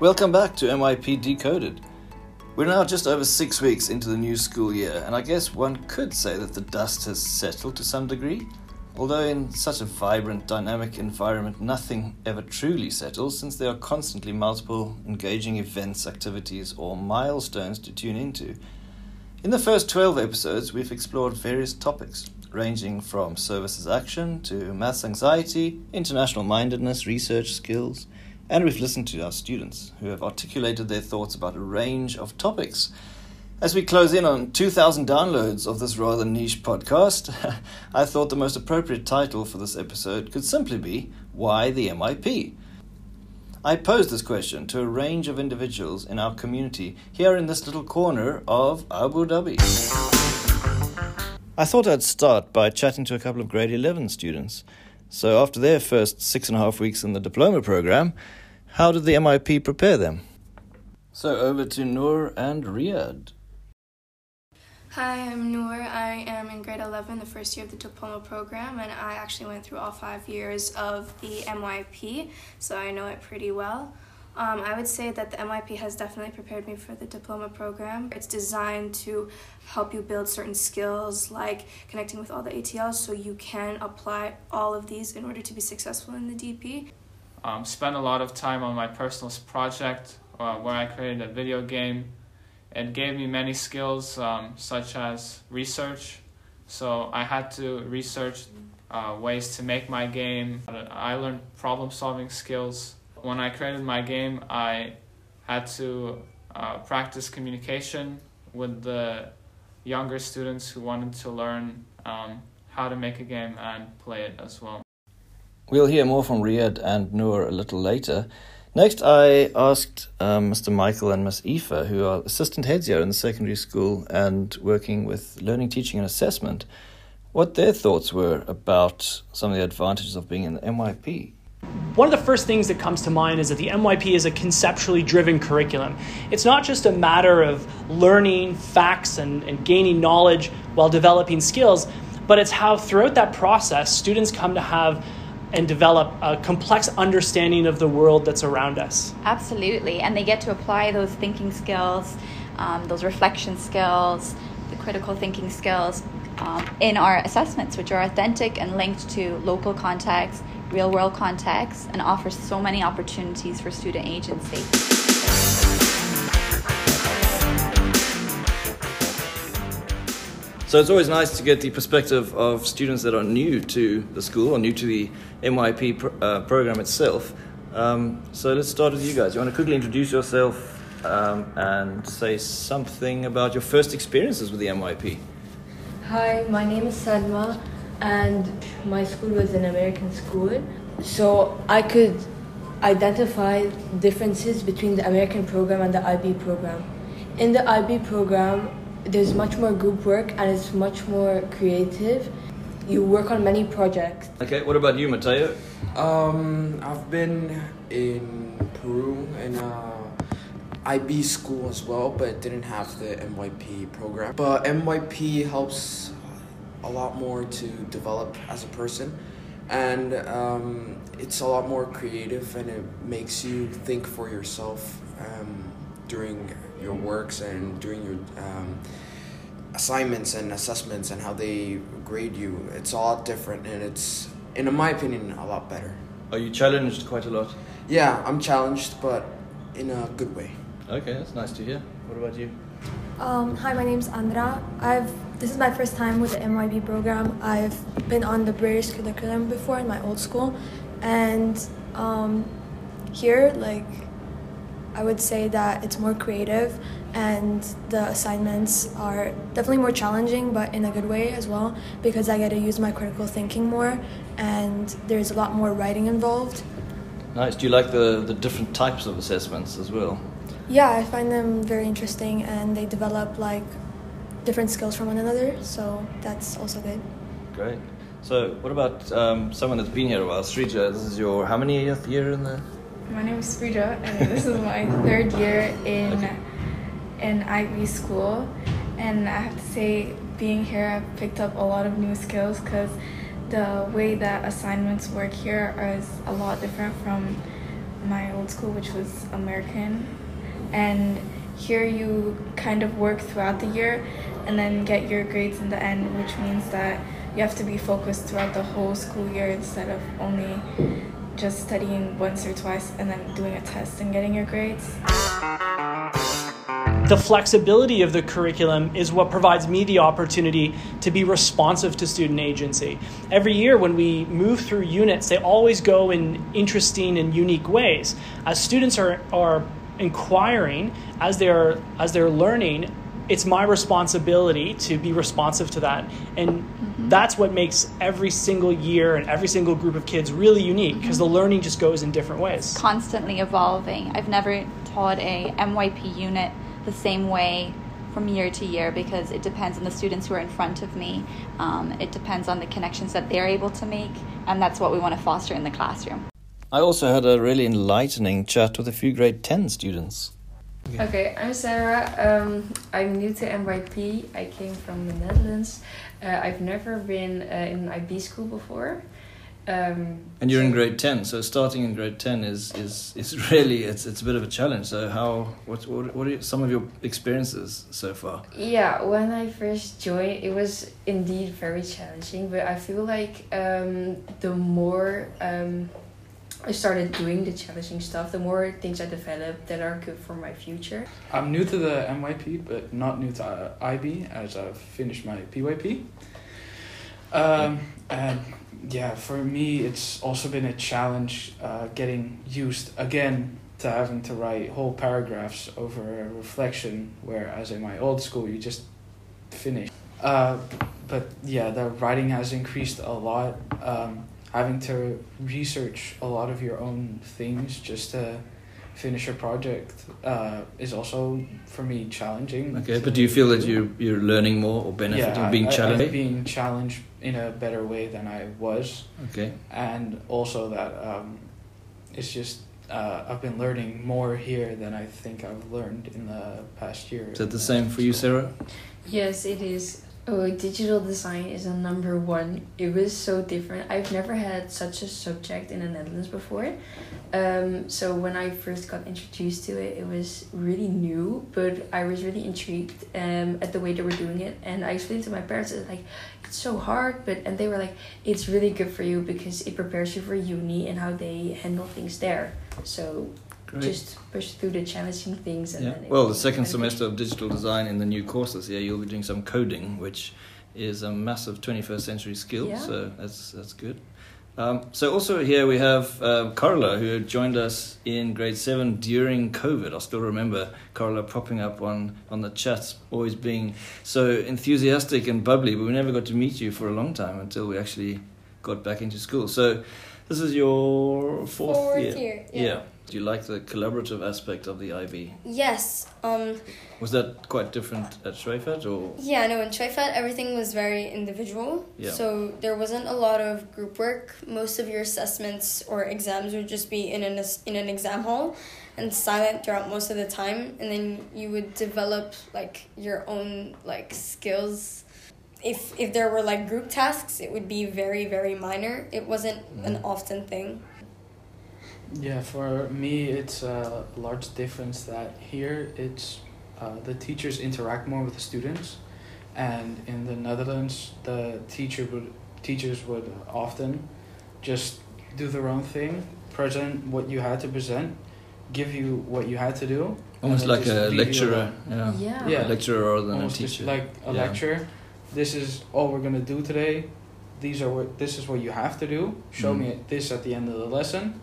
Welcome back to MYP Decoded. We're now just over six weeks into the new school year, and I guess one could say that the dust has settled to some degree. Although, in such a vibrant, dynamic environment, nothing ever truly settles since there are constantly multiple engaging events, activities, or milestones to tune into. In the first 12 episodes, we've explored various topics, ranging from service as action to maths anxiety, international mindedness, research skills, and we've listened to our students who have articulated their thoughts about a range of topics. As we close in on 2,000 downloads of this rather niche podcast, I thought the most appropriate title for this episode could simply be Why the MYP? I posed this question to a range of individuals in our community here in this little corner of Abu Dhabi. I thought I'd start by chatting to a couple of grade 11 students. So, after their first six and a half weeks in the diploma program, how did the MYP prepare them? So, over to Noor and Riyad. Hi, I'm Noor. I am in grade 11, the first year of the diploma program, and I actually went through all five years of the MYP, so I know it pretty well. Um, I would say that the MYP has definitely prepared me for the diploma program. It's designed to help you build certain skills like connecting with all the ATLs so you can apply all of these in order to be successful in the DP. Um, spent a lot of time on my personal project uh, where I created a video game. It gave me many skills um, such as research. So I had to research uh, ways to make my game. I learned problem solving skills when I created my game, I had to uh, practice communication with the younger students who wanted to learn um, how to make a game and play it as well. We'll hear more from Riyad and Noor a little later. Next, I asked um, Mr. Michael and Miss Aoife, who are assistant heads here in the secondary school and working with learning, teaching, and assessment, what their thoughts were about some of the advantages of being in the MYP. One of the first things that comes to mind is that the MYP is a conceptually driven curriculum. It's not just a matter of learning facts and, and gaining knowledge while developing skills, but it's how throughout that process students come to have and develop a complex understanding of the world that's around us. Absolutely, and they get to apply those thinking skills, um, those reflection skills, the critical thinking skills um, in our assessments, which are authentic and linked to local context real world context and offers so many opportunities for student agency. So it's always nice to get the perspective of students that are new to the school or new to the MYP pr- uh, program itself. Um, so let's start with you guys. You want to quickly introduce yourself um, and say something about your first experiences with the MYP? Hi, my name is Salma and my school was an American school, so I could identify differences between the American program and the IB program. In the IB program, there's much more group work and it's much more creative. You work on many projects. Okay, what about you, Mateo? Um, I've been in Peru in a IB school as well, but didn't have the MYP program. But MYP helps a lot more to develop as a person and um, it's a lot more creative and it makes you think for yourself um, during your works and doing your um, assignments and assessments and how they grade you. It's a lot different and it's in my opinion a lot better. Are you challenged quite a lot? Yeah i'm challenged but in a good way. Okay that's nice to hear. What about you? Um, hi, my name's Andra. I've this is my first time with the MYP program. I've been on the British curriculum before in my old school, and um, here, like, I would say that it's more creative, and the assignments are definitely more challenging, but in a good way as well, because I get to use my critical thinking more, and there's a lot more writing involved. Nice. Do you like the the different types of assessments as well? Yeah, I find them very interesting and they develop like different skills from one another, so that's also good. Great. So, what about um, someone that's been here a while? Srija, this is your how many year in the? My name is Frida, and this is my third year in okay. in IB school, and I have to say, being here, I've picked up a lot of new skills because the way that assignments work here is a lot different from my old school, which was American, and here you kind of work throughout the year and then get your grades in the end, which means that you have to be focused throughout the whole school year instead of only just studying once or twice and then doing a test and getting your grades. The flexibility of the curriculum is what provides me the opportunity to be responsive to student agency. Every year, when we move through units, they always go in interesting and unique ways. As students are, are inquiring, as they're, as they're learning, it's my responsibility to be responsive to that. And. That's what makes every single year and every single group of kids really unique because mm-hmm. the learning just goes in different ways. Constantly evolving. I've never taught a MYP unit the same way from year to year because it depends on the students who are in front of me. Um, it depends on the connections that they're able to make, and that's what we want to foster in the classroom. I also had a really enlightening chat with a few grade 10 students. Okay, okay I'm Sarah. Um, I'm new to MYP. I came from the Netherlands. Uh, I've never been uh, in an IB school before. Um, and you're in grade ten, so starting in grade ten is is is really it's it's a bit of a challenge. So how what what what are some of your experiences so far? Yeah, when I first joined, it was indeed very challenging. But I feel like um, the more um, I started doing the challenging stuff, the more things I develop that are good for my future. I'm new to the MYP, but not new to uh, IB, as I've finished my PYP. Um, and yeah, for me, it's also been a challenge uh, getting used again to having to write whole paragraphs over a reflection, whereas in my old school, you just finish. Uh, but yeah, the writing has increased a lot. Um, having to research a lot of your own things just to finish a project uh, is also for me challenging. Okay, but do you feel that you you're learning more or benefiting yeah, being challenged? I, being challenged in a better way than I was. Okay. And also that um, it's just uh, I've been learning more here than I think I've learned in the past year. Is that the same for you, Sarah? Yes, it is. Oh, digital design is a number one. It was so different. I've never had such a subject in the Netherlands before. Um, so when I first got introduced to it, it was really new, but I was really intrigued um, at the way they were doing it. And I explained to my parents, it's like, it's so hard, but and they were like, it's really good for you because it prepares you for uni and how they handle things there. So Great. just push through the challenging things. And yeah. well, the second semester of digital design in the new courses, yeah, you'll be doing some coding, which is a massive 21st century skill. Yeah. So that's that's good. Um, so also here we have uh, Carla, who joined us in grade seven during COVID. I still remember Carla popping up on, on the chats, always being so enthusiastic and bubbly, but we never got to meet you for a long time until we actually got back into school. So this is your fourth, fourth year. year yeah. yeah. Do you like the collaborative aspect of the IB? Yes. Um, was that quite different at Choueifat or? Yeah, no. In Choueifat, everything was very individual. Yeah. So there wasn't a lot of group work. Most of your assessments or exams would just be in an in an exam hall, and silent throughout most of the time. And then you would develop like your own like skills if if there were like group tasks, it would be very very minor. It wasn't an often thing. Yeah, for me, it's a large difference that here it's uh, the teachers interact more with the students, and in the Netherlands, the teacher would teachers would often just do their own thing, present what you had to present, give you what you had to do. Almost like a lecturer, yeah. yeah. yeah. A lecturer rather than Almost a teacher. Like a yeah. lecturer. This is all we're gonna do today. These are what this is what you have to do. Show mm. me this at the end of the lesson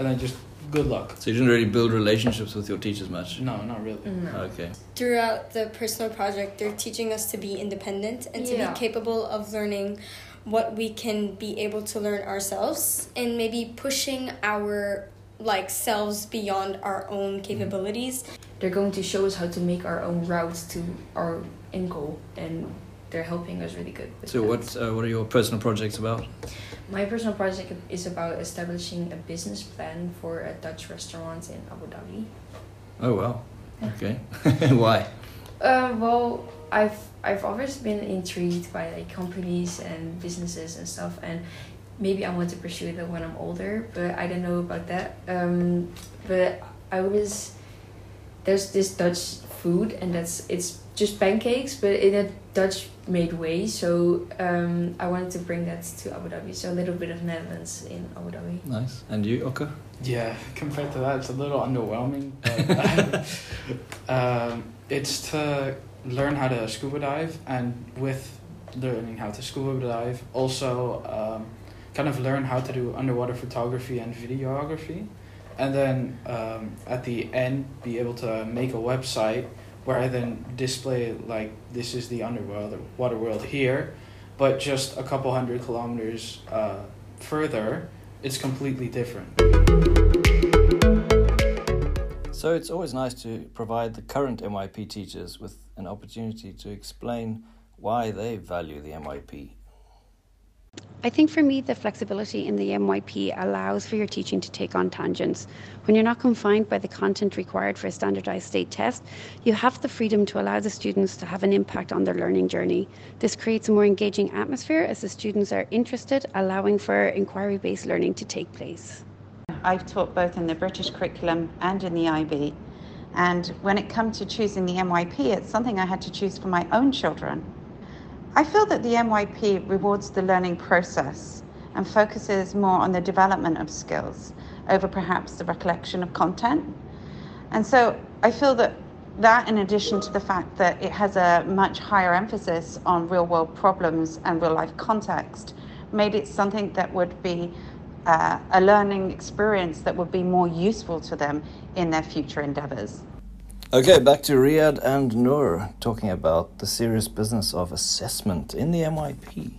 and then just good luck. So you didn't really build relationships with your teachers much? No, not really. No. Okay. Throughout the personal project, they're teaching us to be independent and to yeah. be capable of learning what we can be able to learn ourselves and maybe pushing our like selves beyond our own mm-hmm. capabilities. They're going to show us how to make our own routes to our end goal and they're helping us really good. so, what uh, what are your personal projects about? My personal project is about establishing a business plan for a Dutch restaurant in Abu Dhabi. Oh wow! Okay, why? Uh, well, I've I've always been intrigued by like companies and businesses and stuff, and maybe I want to pursue that when I'm older, but I don't know about that. Um, but I was there's this Dutch food, and that's it's just pancakes, but in a Dutch made way. So um, I wanted to bring that to Abu Dhabi. So a little bit of Netherlands in Abu Dhabi. Nice. And you, Oka? Yeah, compared to that, it's a little underwhelming. But, um, it's to learn how to scuba dive, and with learning how to scuba dive, also um, kind of learn how to do underwater photography and videography. And then um, at the end, be able to make a website where I then display like this is the underworld, water world here, but just a couple hundred kilometers uh, further, it's completely different. So it's always nice to provide the current MYP teachers with an opportunity to explain why they value the MYP. I think for me, the flexibility in the MYP allows for your teaching to take on tangents. When you're not confined by the content required for a standardized state test, you have the freedom to allow the students to have an impact on their learning journey. This creates a more engaging atmosphere as the students are interested, allowing for inquiry based learning to take place. I've taught both in the British curriculum and in the IB. And when it comes to choosing the MYP, it's something I had to choose for my own children. I feel that the MYP rewards the learning process and focuses more on the development of skills over perhaps the recollection of content. And so I feel that that, in addition to the fact that it has a much higher emphasis on real world problems and real life context, made it something that would be uh, a learning experience that would be more useful to them in their future endeavors. Okay, back to Riyad and Noor talking about the serious business of assessment in the MYP.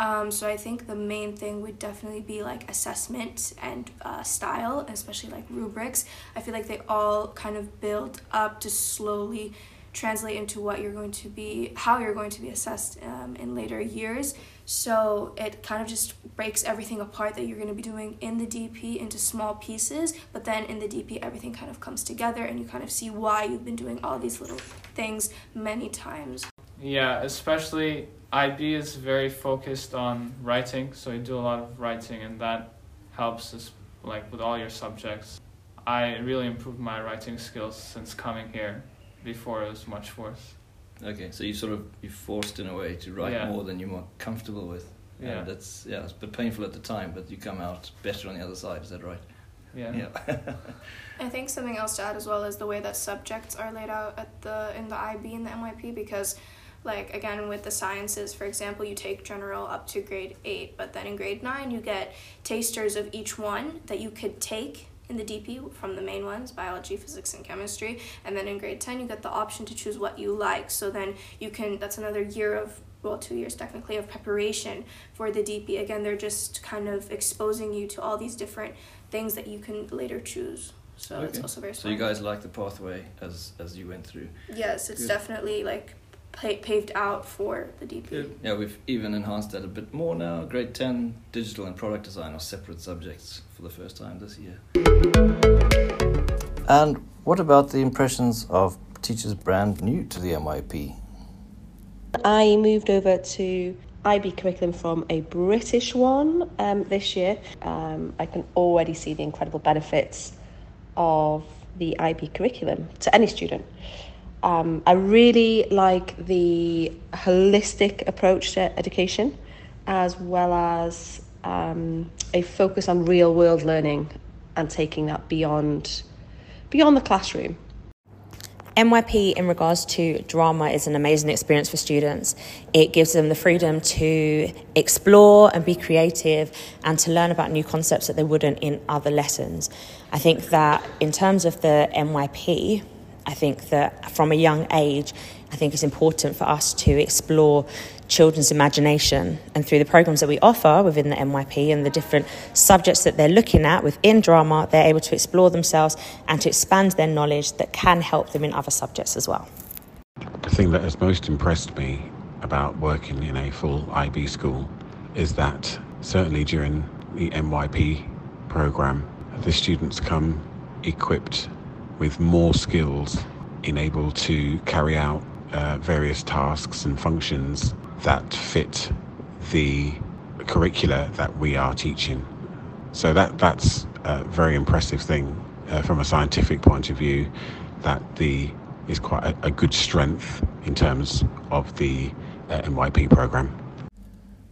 Um, so I think the main thing would definitely be like assessment and uh, style, especially like rubrics. I feel like they all kind of build up to slowly translate into what you're going to be, how you're going to be assessed um, in later years. So it kind of just breaks everything apart that you're going to be doing in the DP into small pieces, but then in the DP, everything kind of comes together and you kind of see why you've been doing all these little things many times. Yeah, especially IB is very focused on writing, so you do a lot of writing, and that helps us like with all your subjects. I really improved my writing skills since coming here before it was much worse. Okay, so you sort of you forced in a way to write Yeah. more than you're more comfortable with. And Yeah. that's yeah, it's a bit painful at the time, but you come out better on the other side. Is that right? Yeah. Yeah. I think something else to add as well is the way that subjects are laid out at the in the IB and the MYP because like again with the sciences for example you take general up to grade 8 but then in grade 9 you get tasters of each one that you could take in the DP from the main ones biology physics and chemistry. And then in grade 10 you get the option to choose what you like. So then you can that's another year of well two years technically of preparation for the DP again they're just kind of exposing you to all these different things that you can later choose. So it's also very So you guys like the pathway as as you went through. Yes, it's Good. definitely like paved out for the DP. Yeah, we've even enhanced that a bit more now. Grade 10, digital and product design are separate subjects for the first time this year. And what about the impressions of teachers brand new to the MYP? I moved over to IB curriculum from a British one um, this year. Um, I can already see the incredible benefits of the IB curriculum to any student. Um, I really like the holistic approach to education, as well as um, a focus on real world learning and taking that beyond beyond the classroom. MYP in regards to drama is an amazing experience for students. It gives them the freedom to explore and be creative and to learn about new concepts that they wouldn't in other lessons. I think that in terms of the MYP, I think that from a young age, I think it's important for us to explore children's imagination. And through the programs that we offer within the MYP and the different subjects that they're looking at within drama, they're able to explore themselves and to expand their knowledge that can help them in other subjects as well. The thing that has most impressed me about working in a full IB school is that certainly during the MYP program, the students come equipped with more skills in able to carry out uh, various tasks and functions that fit the curricula that we are teaching. So that that's a very impressive thing uh, from a scientific point of view. That the is quite a, a good strength in terms of the uh, MYP program.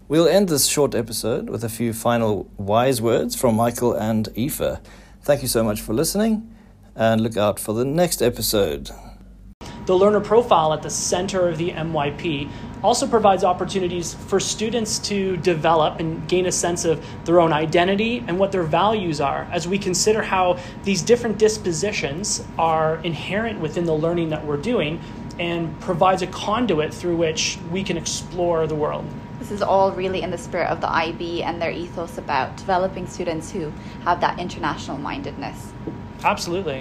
We'll end this short episode with a few final wise words from Michael and Aoife. Thank you so much for listening, and look out for the next episode. The learner profile at the center of the MYP also provides opportunities for students to develop and gain a sense of their own identity and what their values are as we consider how these different dispositions are inherent within the learning that we're doing and provides a conduit through which we can explore the world. This is all really in the spirit of the IB and their ethos about developing students who have that international mindedness. Absolutely.